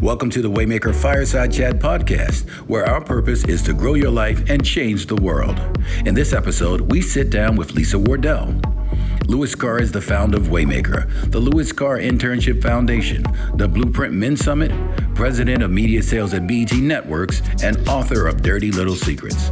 Welcome to the Waymaker Fireside Chat podcast, where our purpose is to grow your life and change the world. In this episode, we sit down with Lisa Wardell. Louis Carr is the founder of Waymaker, the Louis Carr Internship Foundation, the Blueprint Men Summit, president of media sales at BET Networks, and author of Dirty Little Secrets.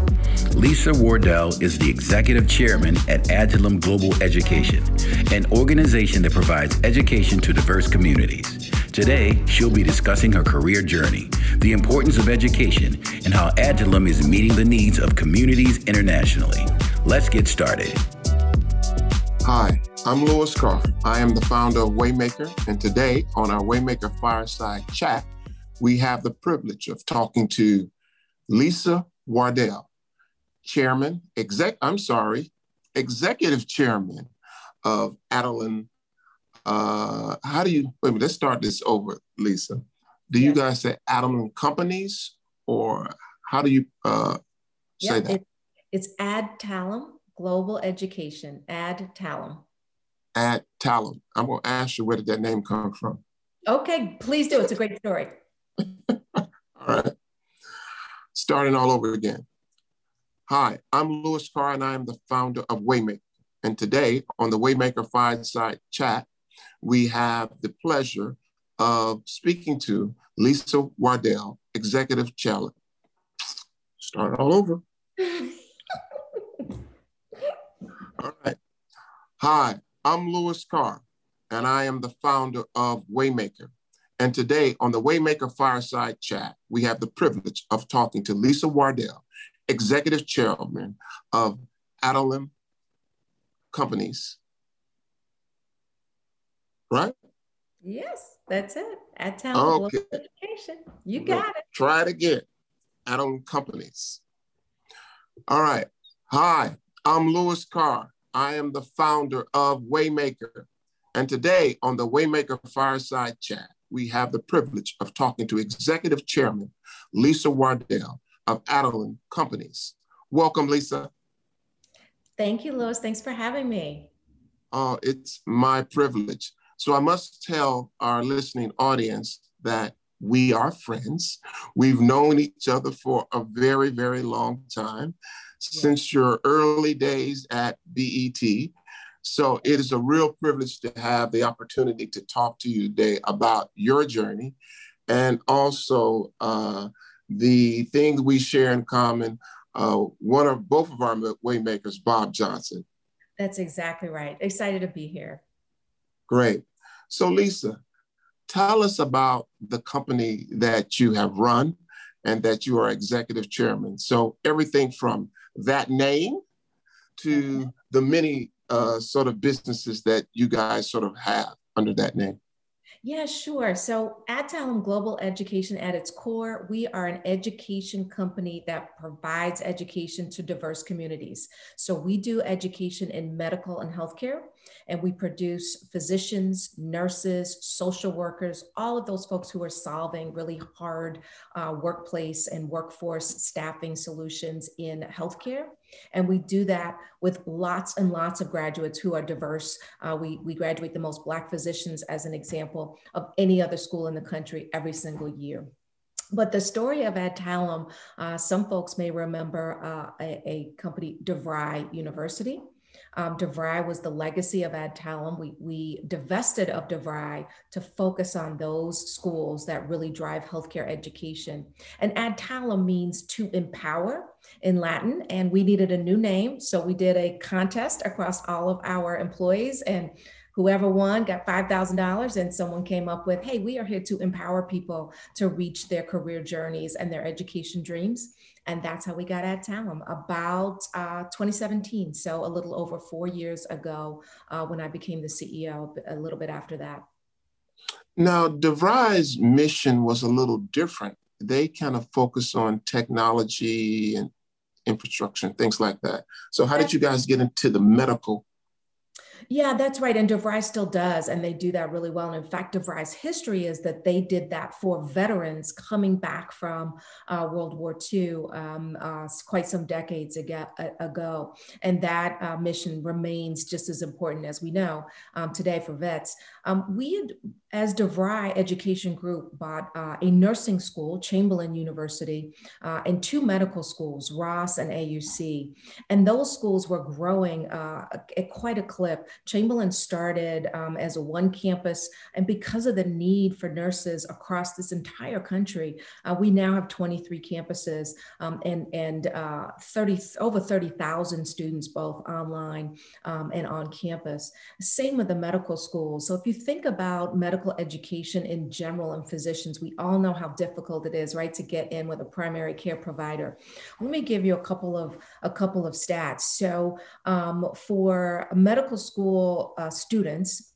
Lisa Wardell is the executive chairman at Adtalem Global Education, an organization that provides education to diverse communities. Today, she'll be discussing her career journey, the importance of education, and how Adtalem is meeting the needs of communities internationally. Let's get started. Hi, I'm Louis Carr. I am the founder of Waymaker, and today on our Waymaker Fireside Chat, we have the privilege of talking to Lisa Wardell, chairman, exec, I'm sorry, executive chairman of Adtalem uh, how do you, wait let's start this over, Lisa. Do you guys say Adtalem companies or how do you uh, say yeah, that? It, it's Adtalem Global Education, Adtalem. Ad Talem. I'm going to ask you where did that name come from? Okay, please do. It's a great story. all right. Starting all over again. Hi, I'm Louis Carr and I am the founder of Waymaker. And today on the Waymaker Fireside Chat, we have the pleasure of speaking to Lisa Wardell, Executive Chairman. Start all over. all right. Hi, I'm Louis Carr, and I am the founder of Waymaker. And today on the Waymaker Fireside Chat, we have the privilege of talking to Lisa Wardell, Executive Chairman of Adtalem Companies right? Yes, that's it. At Talent okay. Education. You got it. Try it again. Adtalem Companies. All right. Hi, I'm Louis Carr. I am the founder of Waymaker. And today on the Waymaker Fireside Chat, we have the privilege of talking to Executive Chairman Lisa Wardell of Adtalem Companies. Welcome, Lisa. Thank you, Louis. Thanks for having me. Oh, it's my privilege. So I must tell our listening audience that we are friends. We've known each other for a very, very long time, since your early days at BET. So it is a real privilege to have the opportunity to talk to you today about your journey and also uh, the things we share in common. Uh, one of both of our waymakers, Bob Johnson. That's exactly right. Excited to be here. Great. So, Lisa, tell us about the company that you have run and that you are executive chairman. So, everything from that name to the many uh, sort of businesses that you guys sort of have under that name. Yeah, sure. So Adtalem Global Education at its core, we are an education company that provides education to diverse communities. So we do education in medical and healthcare, and we produce physicians, nurses, social workers, all of those folks who are solving really hard uh, workplace and workforce staffing solutions in healthcare. And we do that with lots and lots of graduates who are diverse. Uh, we, we graduate the most Black physicians, as an example, of any other school in the country every single year. But the story of Adtalem, uh, some folks may remember uh, a, a, company, DeVry University. Um, DeVry was the legacy of Adtalem. We, we divested of DeVry to focus on those schools that really drive healthcare education. And Adtalem means to empower in Latin, and we needed a new name. So we did a contest across all of our employees and whoever won got $5,000 and someone came up with, hey, we are here to empower people to reach their career journeys and their education dreams. And that's how we got Adtalem about uh, 2017. So a little over four years ago uh, when I became the CEO, a little bit after that. Now, DeVry's mission was a little different. They kind of focus on technology and infrastructure and things like that. So, how did you guys get into the medical yeah, that's right. And DeVry still does, and they do that really well. And in fact, DeVry's history is that they did that for veterans coming back from uh, World War II um, uh, quite some decades ago. And that uh, mission remains just as important as we know um, today for vets. Um, we had as DeVry Education Group bought uh, a nursing school, Chamberlain University, uh, and two medical schools, Ross and AUC. And those schools were growing uh, at quite a clip. Chamberlain started um, as a one campus, and because of the need for nurses across this entire country, uh, we now have 23 campuses um, and, and uh, 30, over 30,000 students, both online um, and on campus. Same with the medical schools. So if you think about medical medical education in general and physicians, we all know how difficult it is, right, to get in with a primary care provider. Let me give you a couple of a couple of stats. So um, for medical school uh, students,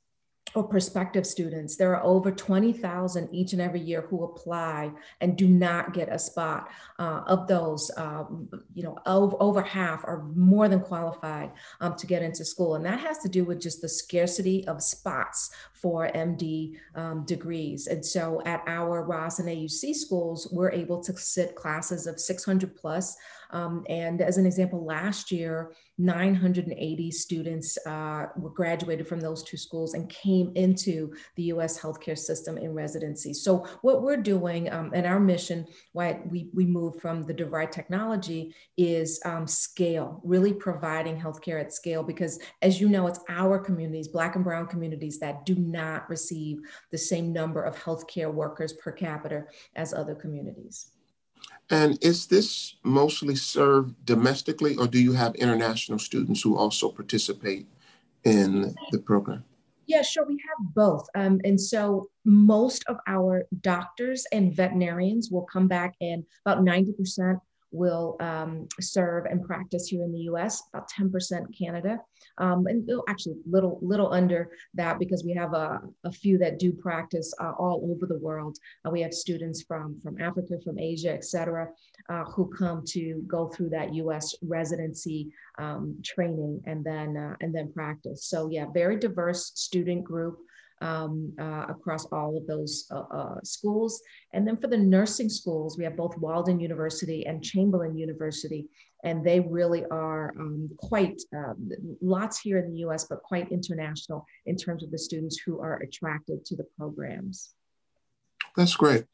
or prospective students. There are over 20,000 each and every year who apply and do not get a spot. Uh, of those, um, you know, over, over, half are more than qualified um, to get into school. And that has to do with just the scarcity of spots for MD um, degrees. And so at our Ross and AUC schools, we're able to sit classes of 600 plus. Um, and as an example, last year, 980 students uh, were graduated from those two schools and came into the US healthcare system in residency. So what we're doing um, and our mission, why we, we moved from the DeVry technology is um, scale, really providing healthcare at scale, because as you know, it's our communities, Black and Brown communities that do not receive the same number of healthcare workers per capita as other communities. And is this mostly served domestically, or do you have international students who also participate in the program? Yeah, sure. We have both. Um, and so most of our doctors and veterinarians will come back, and about 90% will um, serve and practice here in the US, about 10% Canada, um, and actually little little under that because we have a, a few that do practice uh, all over the world. Uh, we have students from, from Africa, from Asia, et cetera, uh, who come to go through that US residency um, training and then, uh, and then practice. So yeah, very diverse student group um, uh, across all of those uh, uh, schools. And then for the nursing schools, we have both Walden University and Chamberlain University, and they really are um, quite um, lots here in the US, but quite international in terms of the students who are attracted to the programs. That's great.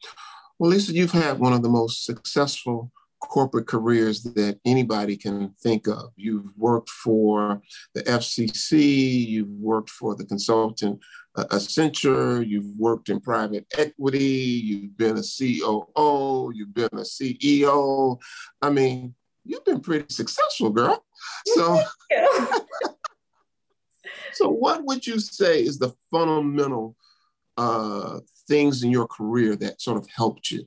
Well, Lisa, you've had one of the most successful corporate careers that anybody can think of. You've worked for the FCC, you've worked for the consultant uh, Accenture, you've worked in private equity, you've been a COO, you've been a CEO. I mean, you've been pretty successful, girl. So, so what would you say is the fundamental uh, things in your career that sort of helped you?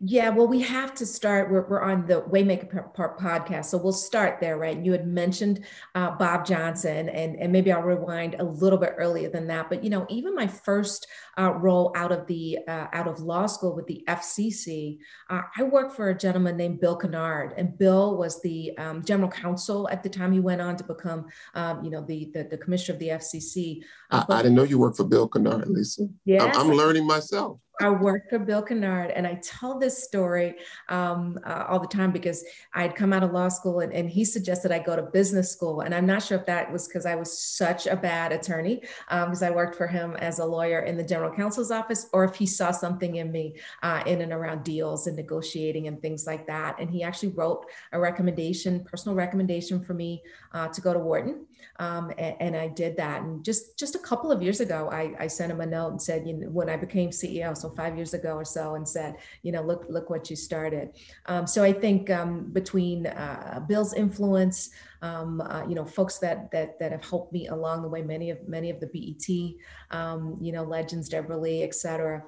Yeah, well, we have to start. We're, we're on the Waymaker podcast, so we'll start there, right? You had mentioned uh, Bob Johnson, and, and maybe I'll rewind a little bit earlier than that. But you know, even my first uh, role out of the uh, out of law school with the FCC, uh, I worked for a gentleman named Bill Kennard, and Bill was the um, general counsel at the time. He went on to become, um, you know, the, the, the commissioner of the FCC. I, I, didn't know you worked for Bill Kennard, Lisa. Yeah, I'm, I'm learning myself. I worked for Bill Kennard, and I tell this story um, uh, all the time because I'd come out of law school, and, and, he suggested I go to business school, and I'm not sure if that was because I was such a bad attorney, because um, I worked for him as a lawyer in the general counsel's office, or if he saw something in me uh, in and around deals and negotiating and things like that. And he actually wrote a recommendation, personal recommendation for me uh, to go to Wharton um, and, and, I did that. And just just a couple of years ago, I, I sent him a note and said, you know, when I became CEO, so five years ago or so, and said, you know, look look what you started. Um, so I think um, between uh, Bill's influence, um, uh, you know, folks that that that have helped me along the way, many of many of the BET, um, you know, legends, Debra Lee, et cetera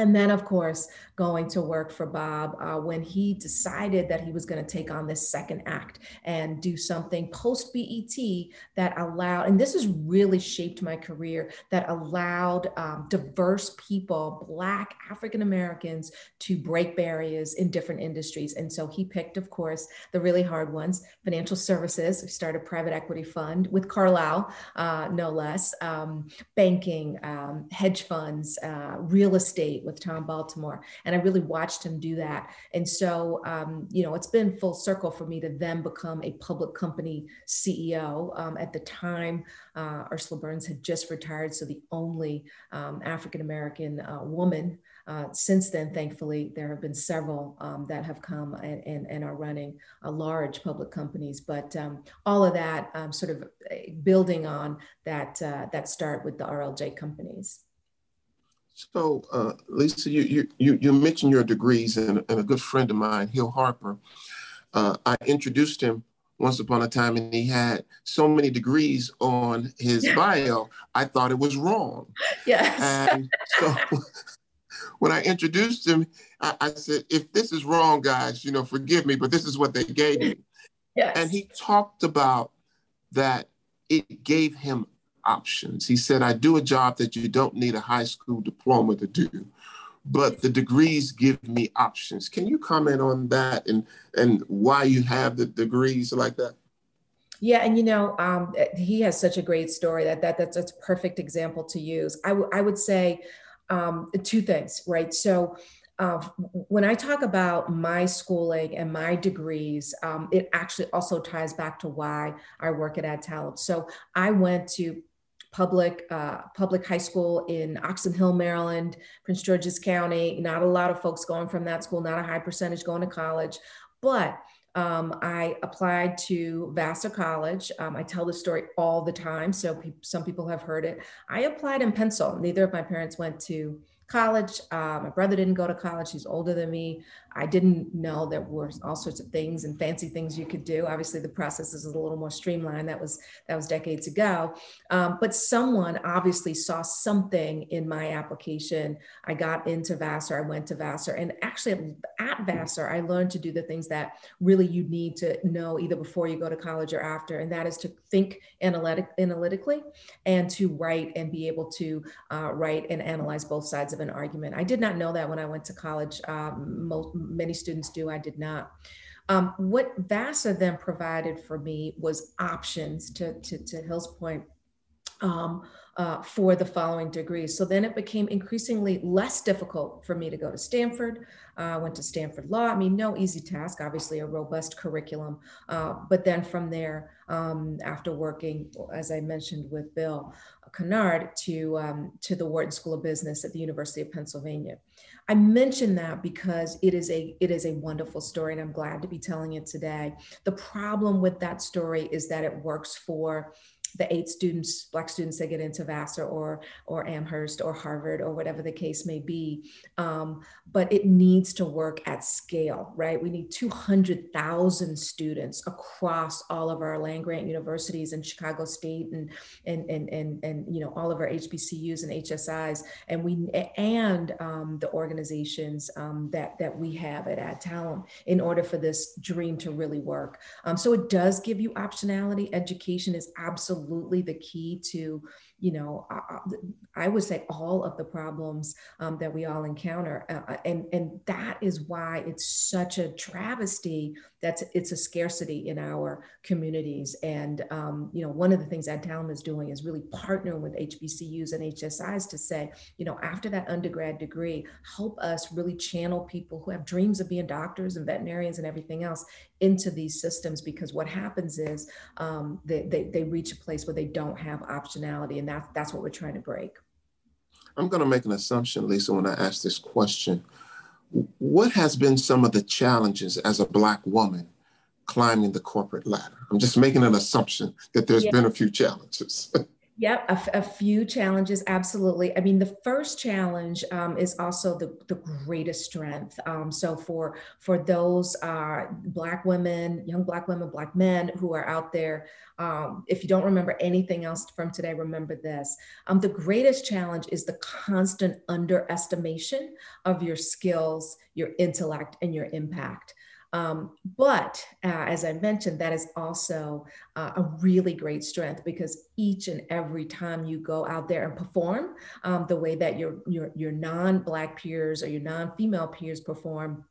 and then, of course, going to work for Bob uh, when he decided that he was going to take on this second act and do something post BET that allowed, and this has really shaped my career, that allowed um, diverse people, Black African Americans, to break barriers in different industries. And so he picked, of course, the really hard ones financial services. We started a private equity fund with Carlyle, uh, no less, um, banking, um, hedge funds, uh, real estate with Tom Baltimore. And I really watched him do that. And so, um, you know, it's been full circle for me to then become a public company CEO. Um, at the time, uh, Ursula Burns had just retired, so the only um, African American uh, woman. Uh, since then, thankfully, there have been several um, that have come and, and, and are running uh, large public companies. But um, all of that um, sort of uh, building on that uh, that start with the RLJ companies. So, uh, Lisa, you, you, you mentioned your degrees, and, and, a good friend of mine, Hill Harper, uh, I introduced him once upon a time, and he had so many degrees on his bio, I thought it was wrong. Yes. And so when I introduced him, I, I, said, if this is wrong, guys, you know, forgive me, but this is what they gave me. Yes. And he talked about that it gave him options. He said, I do a job that you don't need a high school diploma to do, but the degrees give me options. Can you comment on that and, and why you have the degrees like that? Yeah, and you know, um, he has such a great story that, that that's, that's a perfect example to use. I, w- I would say um, two things, right? So uh, when I talk about my schooling and my degrees, um, it actually also ties back to why I work at Adtalem. So I went to public uh, public high school in Oxon Hill, Maryland, Prince George's County. Not a lot of folks going from that school, not a high percentage going to college, but um, I applied to Vassar College. Um, I tell this story all the time, so pe- some people have heard it. I applied in pencil. Neither of my parents went to college. Uh, my brother didn't go to college. He's older than me. I didn't know there were all sorts of things and fancy things you could do. Obviously, the process is a little more streamlined. That was that was decades ago. Um, but someone obviously saw something in my application. I got into Vassar. I went to Vassar, and actually at Vassar, I learned to do the things that really you need to know either before you go to college or after, and that is to think analytic, analytically and to write and be able to uh, write and analyze both sides of an argument. I did not know that when I went to college. Um, most, many students do, I did not. Um, what Vassar then provided for me was options to, to, to Hill's point um, uh, for the following degrees. So then it became increasingly less difficult for me to go to Stanford. Uh, I uh, went to Stanford Law. I mean, no easy task, obviously a robust curriculum. Uh, but then from there, um, after working, as I mentioned with Bill Kennard, to, um, to the Wharton School of Business at the University of Pennsylvania. I mention that because it is a it is a wonderful story, and I'm glad to be telling it today. The problem with that story is that it works for the eight students, black students that get into Vassar or or Amherst or Harvard or whatever the case may be. Um, but it needs to work at scale, right? We need 200,000 students across all of our land grant universities in Chicago State and and and and, and you know all of our HBCUs and HSIs, and we and um, the organizations um, that that we have at Adtalem in order for this dream to really work. Um, so it does give you optionality. Education is absolutely absolutely the key to you know, I, I would say all of the problems um, that we all encounter. Uh, uh, and, and that is why it's such a travesty that it's a scarcity in our communities. And, um, you know, one of the things Adtalem is doing is really partnering with HBCUs and HSIs to say, you know, after that undergrad degree, help us really channel people who have dreams of being doctors and veterinarians and everything else into these systems because what happens is um, they, they, they reach a place where they don't have optionality and that, that's what we're trying to break. I'm going to make an assumption, Lisa, when I ask this question. What has been some of the challenges as a Black woman climbing the corporate ladder? I'm just making an assumption that there's yeah. been a few challenges. Yep, a, a, few challenges, absolutely. I mean, the first challenge um, is also the, the greatest strength. Um, so for for those uh, Black women, young Black women, Black men who are out there, um, if you don't remember anything else from today, remember this. Um, the greatest challenge is the constant underestimation of your skills, your intellect, and your impact. Um, but uh, as I mentioned, that is also uh, a really great strength because each and every time you go out there and perform um, the way that your, your, your non-Black peers or your non-female peers perform,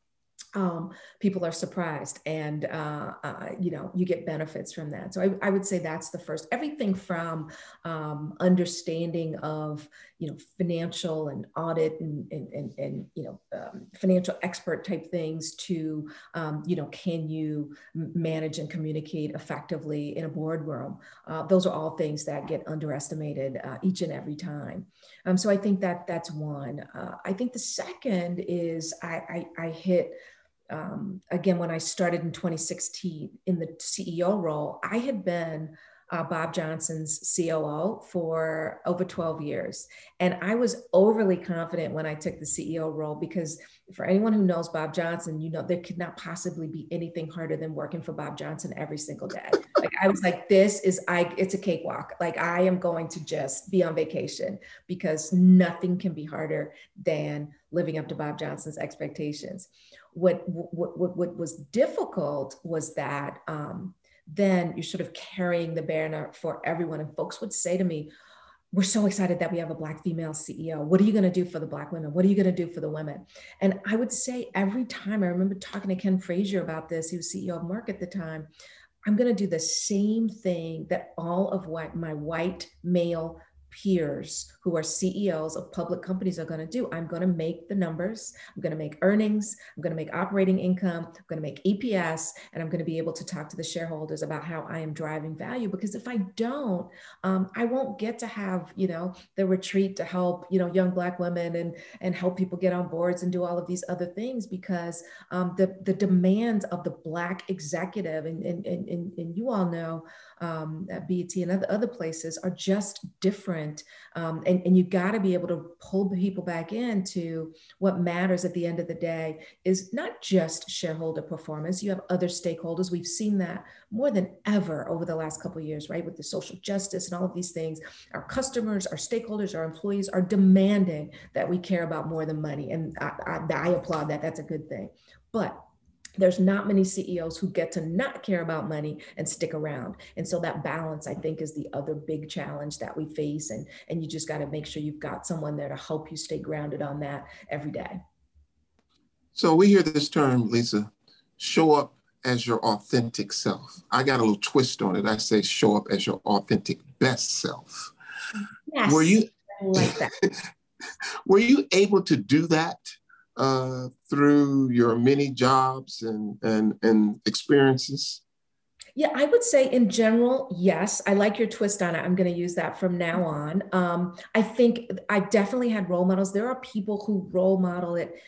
um, people are surprised and uh, uh, you know you get benefits from that. So I, I, would say that's the first. Everything from um, understanding of you know financial and audit and and, and, and you know um, financial expert type things to um, you know can you manage and communicate effectively in a boardroom? Uh, those are all things that get underestimated uh, each and every time. Um, so i think that that's one. Uh, i think the second is i, I, I hit um, again, when I started in 2016 in the CEO role, I had been uh, Bob Johnson's COO for over 12 years. And I was overly confident when I took the CEO role because for anyone who knows Bob Johnson, you know, there could not possibly be anything harder than working for Bob Johnson every single day. Like I was like, this is, I, it's a cakewalk. Like I am going to just be on vacation because nothing can be harder than living up to Bob Johnson's expectations. What, what, what, was difficult was that, um, then you're sort of carrying the banner for everyone. And folks would say to me, we're so excited that we have a black female CEO. What are you going to do for the black women? What are you going to do for the women? And I would say every time I remember talking to Ken Frazier about this, he was CEO of Merck at the time. I'm going to do the same thing that all of what my white male peers who are CEOs of public companies are going to do. I'm going to make the numbers, I'm going to make earnings, I'm going to make operating income, I'm going to make EPS, and I'm going to be able to talk to the shareholders about how I am driving value. Because if I don't, um, I won't get to have, you know, the retreat to help, you know, young Black women and, and help people get on boards and do all of these other things because um, the, the demands of the Black executive, and, and, and, and you all know, um, at BET and other, other places are just different. Um, and, and you got to be able to pull people back into what matters at the end of the day is not just shareholder performance. You have other stakeholders. We've seen that more than ever over the last couple years, right? With the social justice and all of these things, our customers, our stakeholders, our employees are demanding that we care about more than money. And I, I, I applaud that. That's a good thing. But there's not many CEOs who get to not care about money and stick around. And so that balance, I think, is the other big challenge that we face. And, and you just got to make sure you've got someone there to help you stay grounded on that every day. So we hear this term, Lisa, show up as your authentic self. I got a little twist on it. I say show up as your authentic best self. Yes, were you like that. were you able to do that uh, through your many jobs and, and, and experiences? Yeah, I would say in general, yes. I like your twist on it. I'm going to use that from now on. Um, I think I definitely had role models. There are people who role model it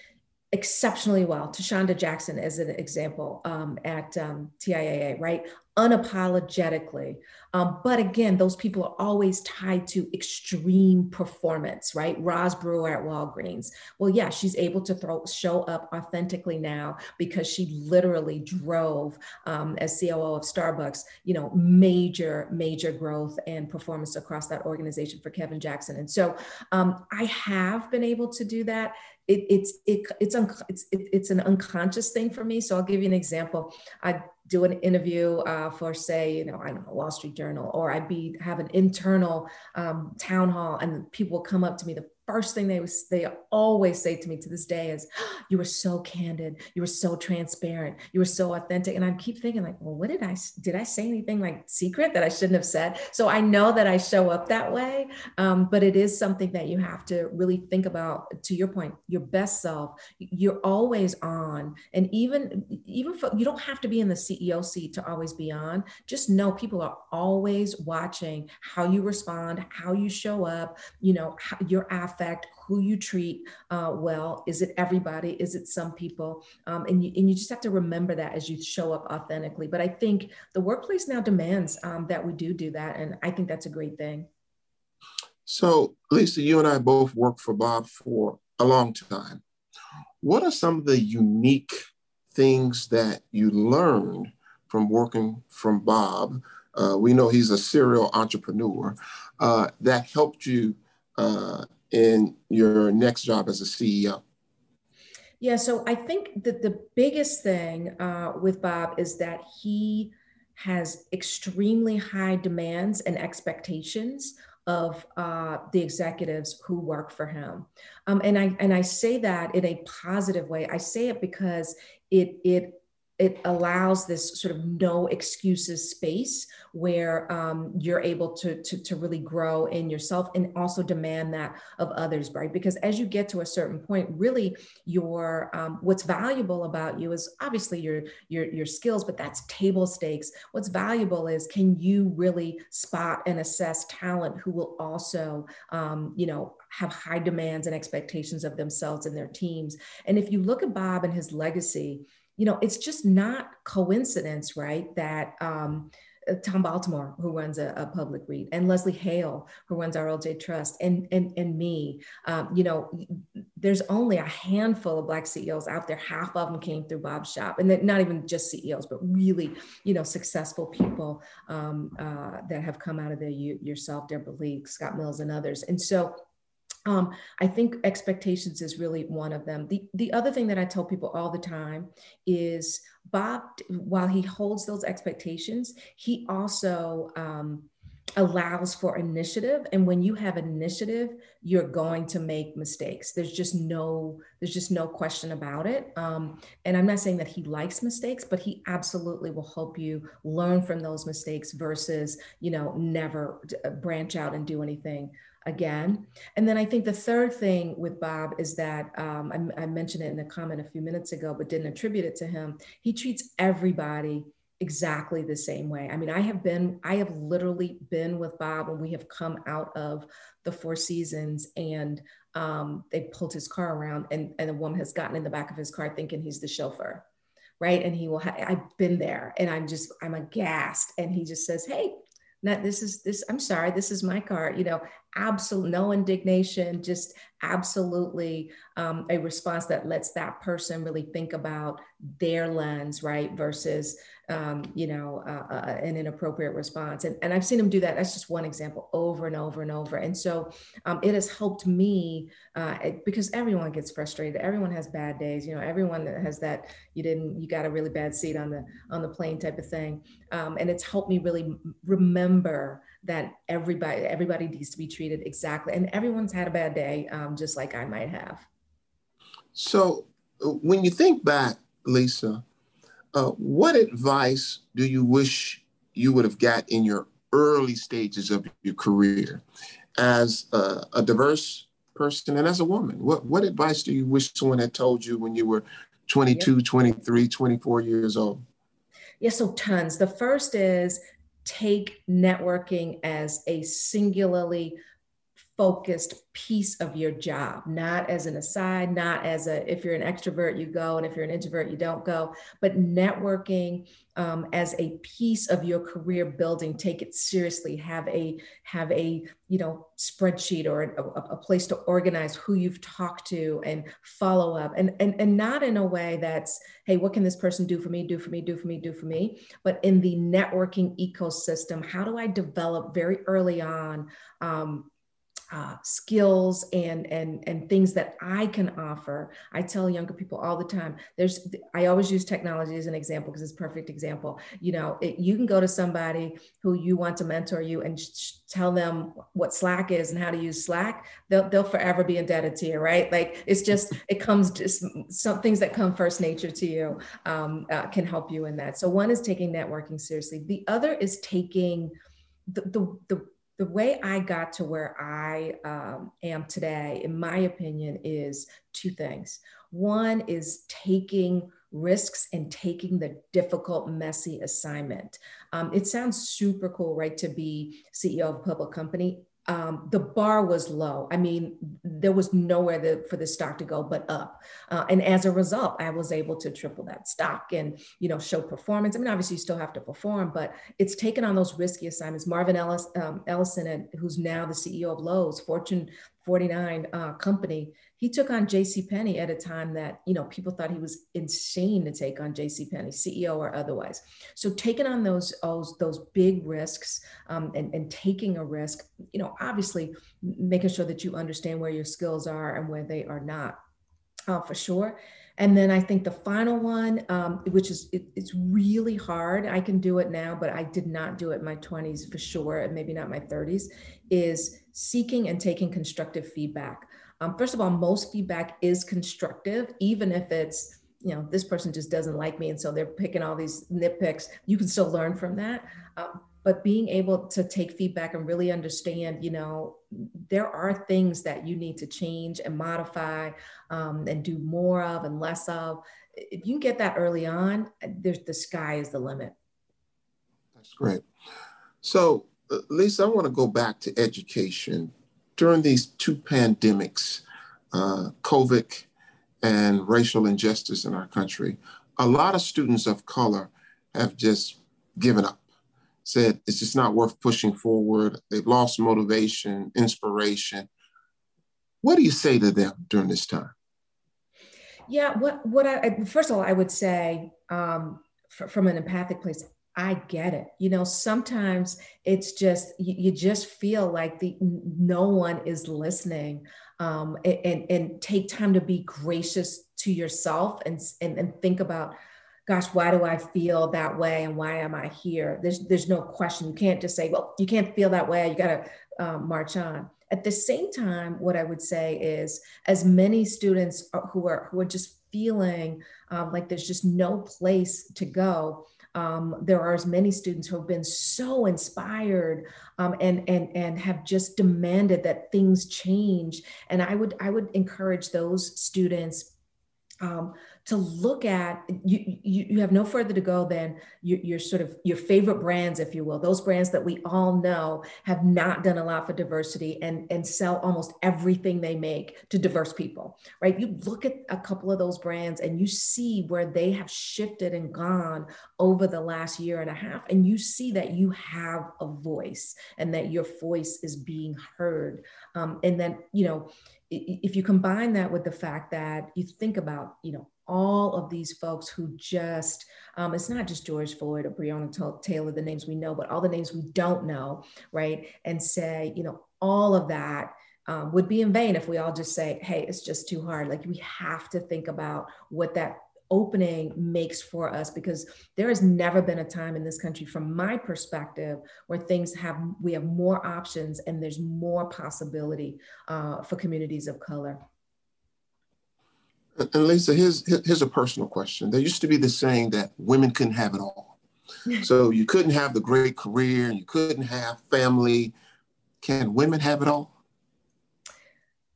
exceptionally well. Thasunda Duckett, as an example, um, at um, TIAA, right? Unapologetically. Um, but again, those people are always tied to extreme performance, right? Roz Brewer at Walgreens. Well, yeah, she's able to throw, show up authentically now because she literally drove um, as COO of Starbucks, you know, major, major growth and performance across that organization for Kevin Johnson. And so um, I have been able to do that. It, it's it, it's un, it's it, it's an unconscious thing for me. So I'll give you an example. I do an interview uh, for say you know i don't know wall street journal or i'd be have an internal um, town hall and people will come up to me the first thing they was they always say to me to this day is you were so candid. You were so transparent. You were so authentic. And i keep thinking like well what did i did i say anything like secret that i shouldn't have said? So i know that i show up that way um, but it is something that you have to really think about. To your point your best self you're always on. And even even for, you don't have to be in the ceo seat to always be on. Just know people are always watching how you respond how you show up you know how, your affect affect who you treat uh, well. Is it everybody? Is it some people? Um, and, you, and you just have to remember that as you show up authentically. But I think the workplace now demands um, that we do do that. And I think that's a great thing. So, Lisa, you and I both worked for Bob for a long time. What are some of the unique things that you learned from working from Bob? Uh, we know he's a serial entrepreneur uh, that helped you uh, in your next job as a CEO? Yeah, so I think that the biggest thing uh, with Bob is that he has extremely high demands and expectations of uh, the executives who work for him. Um, and I and I say that in a positive way. I say it because it it it allows this sort of no excuses space where um, you're able to, to, to really grow in yourself and also demand that of others right? Because as you get to a certain point really your um, what's valuable about you is obviously your your your skills but that's table stakes. What's valuable is can you really spot and assess talent who will also um, you know have high demands and expectations of themselves and their teams? And if you look at bob and his legacy you know, it's just not coincidence, right? That um, uh, Tom Baltimore, who runs a, a, public REIT, and Leslie Hale, who runs RLJ Trust, and and and me. Um, you know, there's only a handful of Black CEOs out there. Half of them came through Bob's shop, and not even just CEOs, but really, you know, successful people um, uh, that have come out of there. You yourself, Debra Lee, Scott Mills, and others. And so um, I think expectations is really one of them. The, the other thing that I tell people all the time is Bob, while he holds those expectations, he also um, allows for initiative. And when you have initiative, you're going to make mistakes. There's just no, there's just no question about it. Um, and I'm not saying that he likes mistakes, but he absolutely will help you learn from those mistakes versus, you know, never uh, branch out and do anything again. And then I think the third thing with Bob is that um, I, I, mentioned it in a comment a few minutes ago, but didn't attribute it to him. He treats everybody exactly the same way. I mean, I have been, I have literally been with Bob when we have come out of the Four Seasons and um, they pulled his car around and, and a woman has gotten in the back of his car thinking he's the chauffeur. Right. And he will, ha- I've been there and I'm just, I'm aghast. And he just says, Hey, not this is this i'm sorry this is my car you know absolute no indignation just absolutely um, a response that lets that person really think about their lens right versus um, you know uh, uh, an inappropriate response. And, and i've seen him do that. That's just one example over and over and over. And so um, it has helped me uh, it, because everyone gets frustrated. Everyone has bad days. You know everyone that has that you didn't you got a really bad seat on the on the plane type of thing. Um, and it's helped me really remember that everybody everybody needs to be treated exactly and everyone's had a bad day um, just like i might have. So when you think back lisa uh, what advice do you wish you would have got in your early stages of your career as a, a diverse person and as a woman? What, what advice do you wish someone had told you when you were 22 yep. 23 24 years old? Yeah so tons. The first is take networking as a singularly focused piece of your job, not as an aside, not as a, if you're an extrovert, you go, and if you're an introvert, you don't go, but networking um, as a piece of your career building, take it seriously, have a, have a, you know, spreadsheet or a, a place to organize who you've talked to and follow up. And, and, and not in a way that's, hey, what can this person do for me, do for me, do for me, do for me, but in the networking ecosystem, how do I develop very early on um, uh, skills and and and things that I can offer. I tell younger people all the time. There's I always use technology as an example because it's a perfect example. You know, it, you can go to somebody who you want to mentor you and sh- tell them what Slack is and how to use Slack. They'll they'll forever be indebted to you, right? Like it's just it comes just some things that come first nature to you um, uh, can help you in that. So one is taking networking seriously. The other is taking the, the, the the way I got to where I um, am today, in my opinion, is two things. One is taking risks and taking the difficult, messy assignment. Um, it sounds super cool, right, to be CEO of a public company um, the bar was low. I mean, there was nowhere for the stock to go but up. Uh, and as a result, I was able to triple that stock and, you know, show performance. I mean, obviously you still have to perform, but it's taken on those risky assignments. Marvin Ellis, um, Ellison, who's now the CEO of Lowe's, Fortune 49 uh, company, he took on J.C. Penney at a time that you know people thought he was insane to take on J.C. Penney, CEO or otherwise. So taking on those those, those big risks um, and, and taking a risk, you know, obviously making sure that you understand where your skills are and where they are not. uh, for sure. And then I think the final one, um, which is it, it's really hard. I can do it now, but I did not do it in my 20s for sure, and maybe not my 30s. Is seeking and taking constructive feedback. Um, first of all, most feedback is constructive, even if it's you know this person just doesn't like me, and so they're picking all these nitpicks. You can still learn from that. Um, but being able to take feedback and really understand, you know, there are things that you need to change and modify um, and do more of and less of. If you can get that early on, there's the sky is the limit. That's great. So, uh, Lisa, I want to go back to education. During these two pandemics, uh, COVID and racial injustice in our country, a lot of students of color have just given up said it's just not worth pushing forward. They've lost motivation, inspiration. What do you say to them during this time? Yeah, what what I first of all I would say um, from an empathic place, I get it. You know, sometimes it's just you, you just feel like the no one is listening, um, and and take time to be gracious to yourself and and, and think about gosh, why do I feel that way and why am I here? There's there's no question. You can't just say, well, you can't feel that way. You got to um, march on. At the same time, what I would say is, as many students who are who are just feeling um, like there's just no place to go. Um, there are as many students who have been so inspired um, and and and have just demanded that things change. And I would I would encourage those students um, to look at you, you, you have no further to go than your, your sort of your favorite brands if you will. Those brands that we all know have not done a lot for diversity and and sell almost everything they make to diverse people right? You look at a couple of those brands and you see where they have shifted and gone over the last year and a half and you see that you have a voice and that your voice is being heard. Um, and then you know if you combine that with the fact that you think about you know all of these folks who just, um, it's not just George Floyd or Breonna Taylor, the names we know, but all the names we don't know, right? And say, you know, all of that um, would be in vain if we all just say, hey, it's just too hard. Like we have to think about what that opening makes for us because there has never been a time in this country from my perspective where things have we have more options and there's more possibility uh, for communities of color and Lisa, here's here's a personal question. There used to be the saying that women couldn't have it all. so you couldn't have the great career and you couldn't have family. Can women have it all?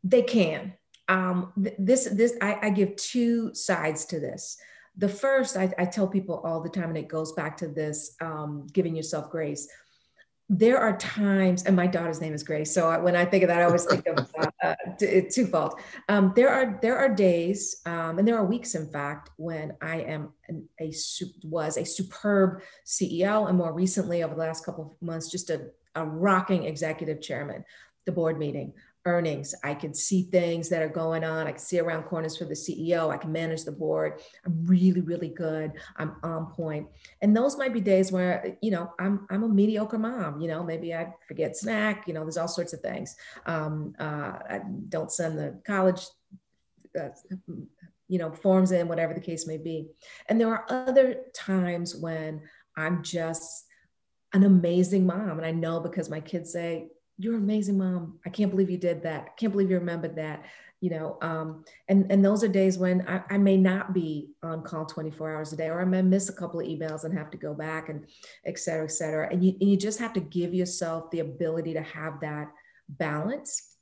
They can. Um, this this I, I give two sides to this. The first, I, I, tell people all the time, and it goes back to this um, giving yourself grace there are times, and my daughter's name is Grace. So I, when I think of that, I always think of uh, uh, twofold. Um, there are there are days, um, and there are weeks, in fact, when I am an, a was a superb CEO, and more recently, over the last couple of months, just a, a rocking executive chairman. The board meeting, earnings. I can see things that are going on. I can see around corners for the CEO. I can manage the board. I'm really, really good. I'm on point. And those might be days where, you know, I'm, I'm a mediocre mom. You know, maybe I forget snack. You know, there's all sorts of things. Um, uh, I don't send the college, uh, you know, forms in, whatever the case may be. And there are other times when I'm just an amazing mom. And I know because my kids say, you're amazing mom. I can't believe you did that. I can't believe you remembered that you know um, and and those are days when I, I, may not be on call 24 hours a day or i may miss a couple of emails and have to go back and et cetera et cetera. And you, and you just have to give yourself the ability to have that balance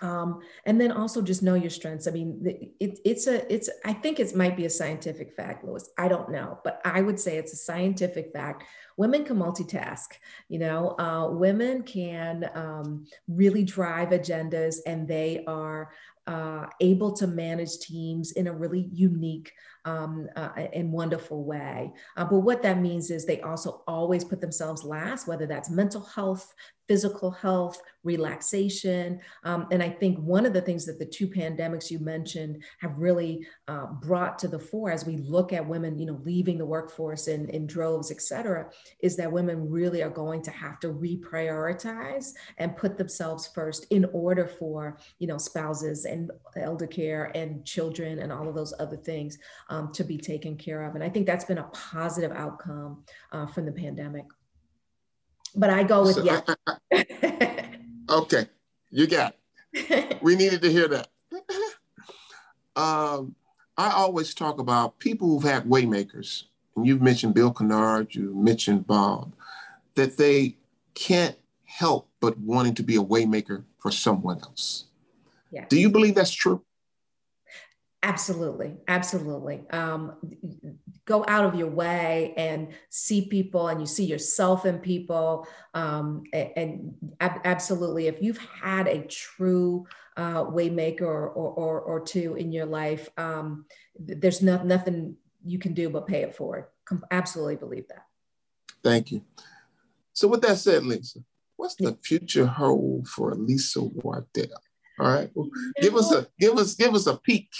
um, and then also just know your strengths. I mean, it, it's a, it's, I think it might be a scientific fact, Louis. I don't know, but I would say it's a scientific fact. Women can multitask, you know, uh, women can um, really drive agendas and they are uh, able to manage teams in a really unique um, uh, and wonderful way. Uh, but what that means is they also always put themselves last, whether that's mental health, physical health, relaxation. Um, and I think one of the things that the two pandemics you mentioned have really uh, brought to the fore as we look at women, you know, leaving the workforce in, in droves, et cetera, is that women really are going to have to reprioritize and put themselves first in order for, you know, spouses and elder care and children and all of those other things um, to be taken care of. And I think that's been a positive outcome uh, from the pandemic but I go with so, yes. Uh, uh, uh, okay, you got it. we needed to hear that. um, I always talk about people who've had waymakers, and you've mentioned Bill Kennard, you mentioned Bob, that they can't help but wanting to be a waymaker for someone else. Yeah. Do you believe that's true? Absolutely, absolutely. Um, go out of your way and see people, and you see yourself in people. Um, and, and ab- absolutely, if you've had a true uh, waymaker or, or, or, two in your life, um, there's no, nothing you can do but pay it forward. Com- absolutely believe that. Thank you. So, with that said, Lisa, what's the future hold for Lisa Wardell? All right, well, give us a give us give us a peek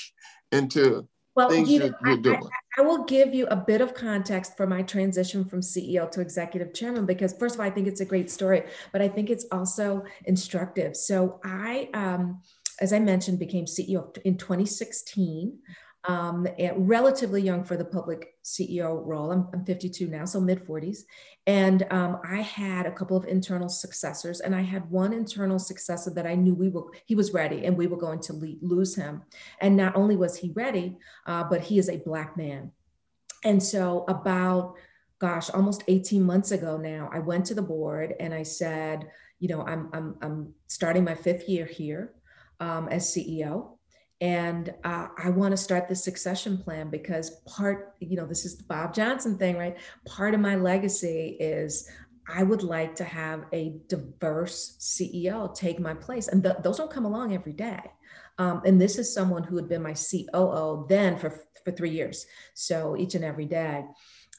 into well, things you, you're, you're doing? I, I, will give you a bit of context for my transition from CEO to executive chairman because, first of all, I think it's a great story, but I think it's also instructive. So, I, um, as I mentioned, became CEO in 2016 um, relatively young for the public CEO role. I'm, I'm 52 now, so mid 40s. And um, I had a couple of internal successors, and I had one internal successor that I knew we were he was ready, and we were going to le- lose him. And not only was he ready, uh, but he is a black man. And so about gosh, almost 18 months ago now, I went to the board and I said, you know, I'm I'm I'm starting my fifth year here um, as CEO and uh, i want to start the succession plan because part you know this is the bob johnson thing right? Part of my legacy is i would like to have a diverse ceo take my place and th- those don't come along every day. Um, and this is someone who had been my coo then for for three years. So each and every day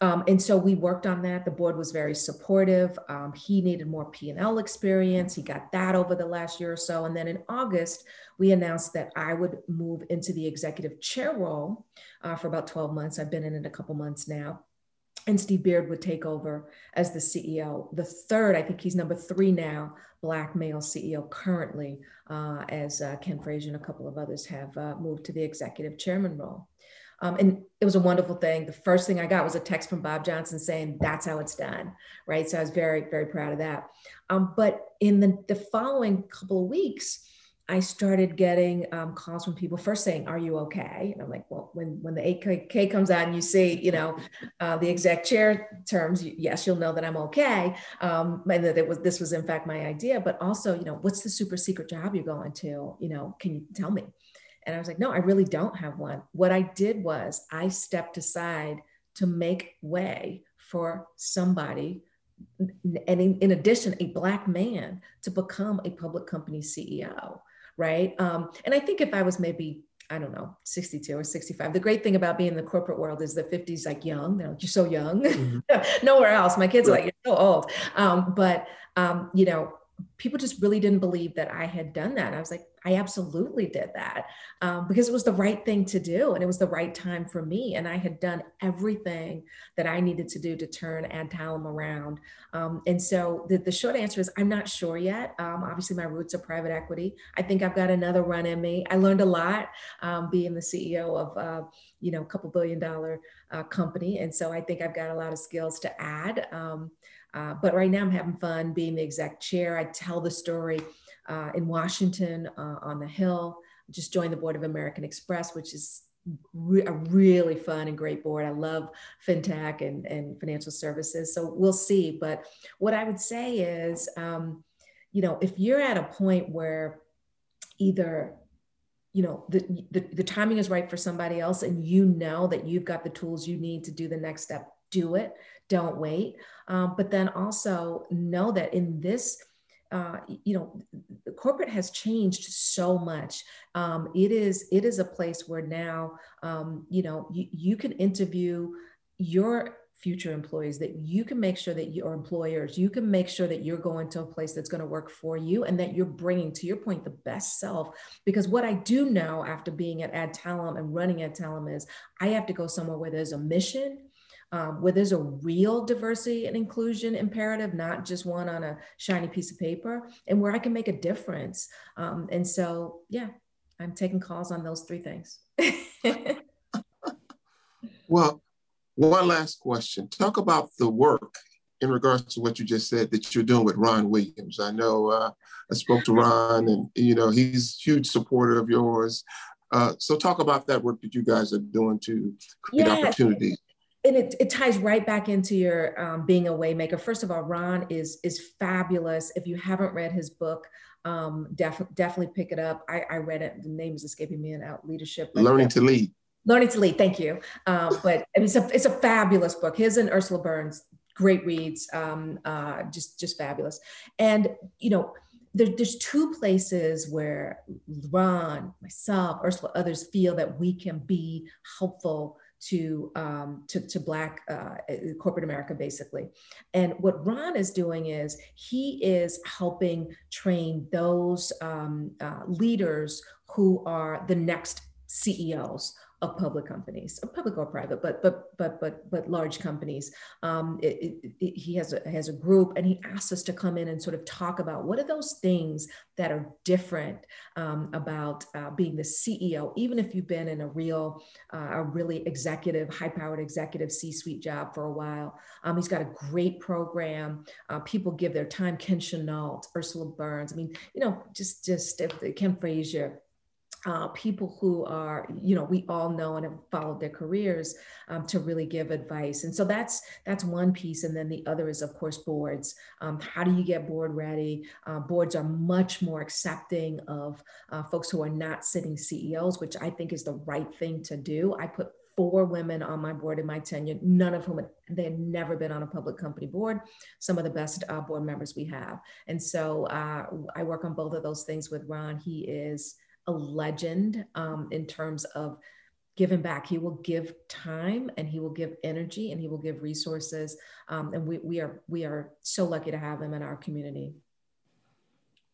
um, and so we worked on that. The board was very supportive. Um, he needed more P&L experience. He got that over the last year or so. And then in August, we announced that I would move into the executive chair role uh, for about 12 months. I've been in it a couple months now. And Steve Beard would take over as the CEO. The third, I think he's number three now, black male CEO currently, uh, as uh, Ken Frazier and a couple of others have uh, moved to the executive chairman role. Um, and it was a wonderful thing. The first thing I got was a text from Bob Johnson saying, that's how it's done. Right. So I was very, very proud of that. Um, but in the, the following couple of weeks, I started getting um, calls from people first saying, "Are you okay?" And I'm like, "Well, when when the 8K comes out and you see, you know, uh, the exec chair terms, yes, you'll know that I'm okay." Um, and that it was this was in fact my idea, but also, you know, what's the super secret job you're going to? You know, can you tell me? And I was like, no, I really don't have one. What I did was I stepped aside to make way for somebody, and in, in addition, a Black man to become a public company CEO, right? Um, and I think if I was maybe I don't know, 62 or 65. The great thing about being in the corporate world is the 50s like young. They're like, you're so young. Mm-hmm. Nowhere else. My kids are like, you're so old. Um, but um, you know, people just really didn't believe that I had done that. I was like, I absolutely did that um, because it was the right thing to do and it was the right time for me. And I had done everything that I needed to do to turn Adtalem around. Um, and so the, the, short answer is I'm not sure yet. Um, obviously, my roots are private equity. I think I've got another run in me. I learned a lot um, being the CEO of, uh, you know, a couple billion dollar uh, company. And so I think I've got a lot of skills to add. Um, uh, but right now I'm having fun being the exec chair. I tell the story uh, in Washington uh, on the Hill. Just joined the board of American Express, which is re- a really fun and great board. I love fintech and, and financial services. So we'll see. But what I would say is, um, you know, if you're at a point where either you know the, the, the timing is right for somebody else and you know that you've got the tools you need to do the next step do it don't wait um, but then also know that in this uh, you know, corporate has changed so much. Um, it is it is a place where now, um, you know, you, you can interview your future employees that you can make sure that your employers you can make sure that you're going to a place that's going to work for you and that you're bringing to your point the best self because what i do know after being at adtalem and running adtalem is i have to go somewhere where there's a mission um, where there's a real diversity and inclusion imperative, not just one on a shiny piece of paper, and where I can make a difference. Um, and so, yeah, I'm taking calls on those three things. well, one last question. Talk about the work in regards to what you just said that you're doing with Ron Williams. I know uh, I spoke to Ron, and you know he's huge supporter of yours. Uh, so talk about that work that you guys are doing to create yeah. opportunities and it, it ties right back into your um, being a waymaker. First of all, Ron is is fabulous. If you haven't read his book, um, def- definitely pick it up. I, I read it. The name is escaping me. And out leadership. Learning to lead. Learning to lead. Thank you. Um, but it's a it's a fabulous book. His and Ursula Burns, great reads. Um, uh, just just fabulous. And you know. There, there's two places where Ron, myself, Ursula, others feel that we can be helpful to um, to, to Black uh, corporate America, basically. And what Ron is doing is he is helping train those um, uh, leaders who are the next CEOs of public companies, public or private, but but but but but large companies. Um, it, it, it, he has a has a group, and he asks us to come in and sort of talk about what are those things that are different um, about uh, being the CEO, even if you've been in a real, uh, a really executive, high-powered executive C-suite job for a while. Um, he's got a great program. Uh, people give their time. Ken Chenault, Ursula Burns. I mean, you know, just just if Ken Frazier uh, people who are, you know, we all know and have followed their careers um, to really give advice. And so that's that's one piece. And then the other is, of course, boards. Um, how do you get board ready? Uh, boards are much more accepting of uh, folks who are not sitting CEOs, which I think is the right thing to do. I put four women on my board in my tenure, none of whom they had never been on a public company board. Some of the best uh, board members we have. And so uh, I work on both of those things with Ron. He is a legend um, in terms of giving back. He will give time and he will give energy and he will give resources. Um, and we, we are we are so lucky to have him in our community.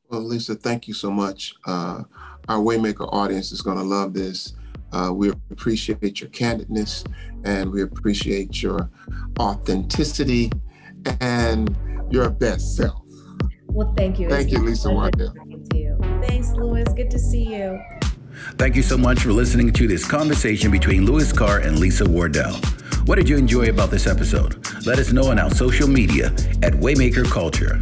Well, Lisa, thank you so much. Uh, our Waymaker audience is going to love this. Uh, we appreciate your candidness and we appreciate your authenticity and your best self. Well, thank you. Thank it's you, Lisa Wardell. Thanks, Louis. Good to see you. Thank you so much for listening to this conversation between Louis Carr and Lisa Wardell. What did you enjoy about this episode? Let us know on our social media at Waymaker Culture.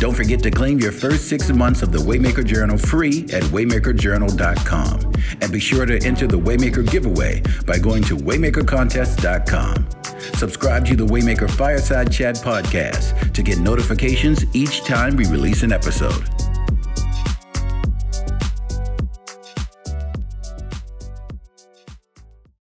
Don't forget to claim your first six months of the Waymaker Journal free at waymakerjournal.com. And be sure to enter the Waymaker giveaway by going to waymakercontest.com. Subscribe to the Waymaker Fireside Chat podcast to get notifications each time we release an episode.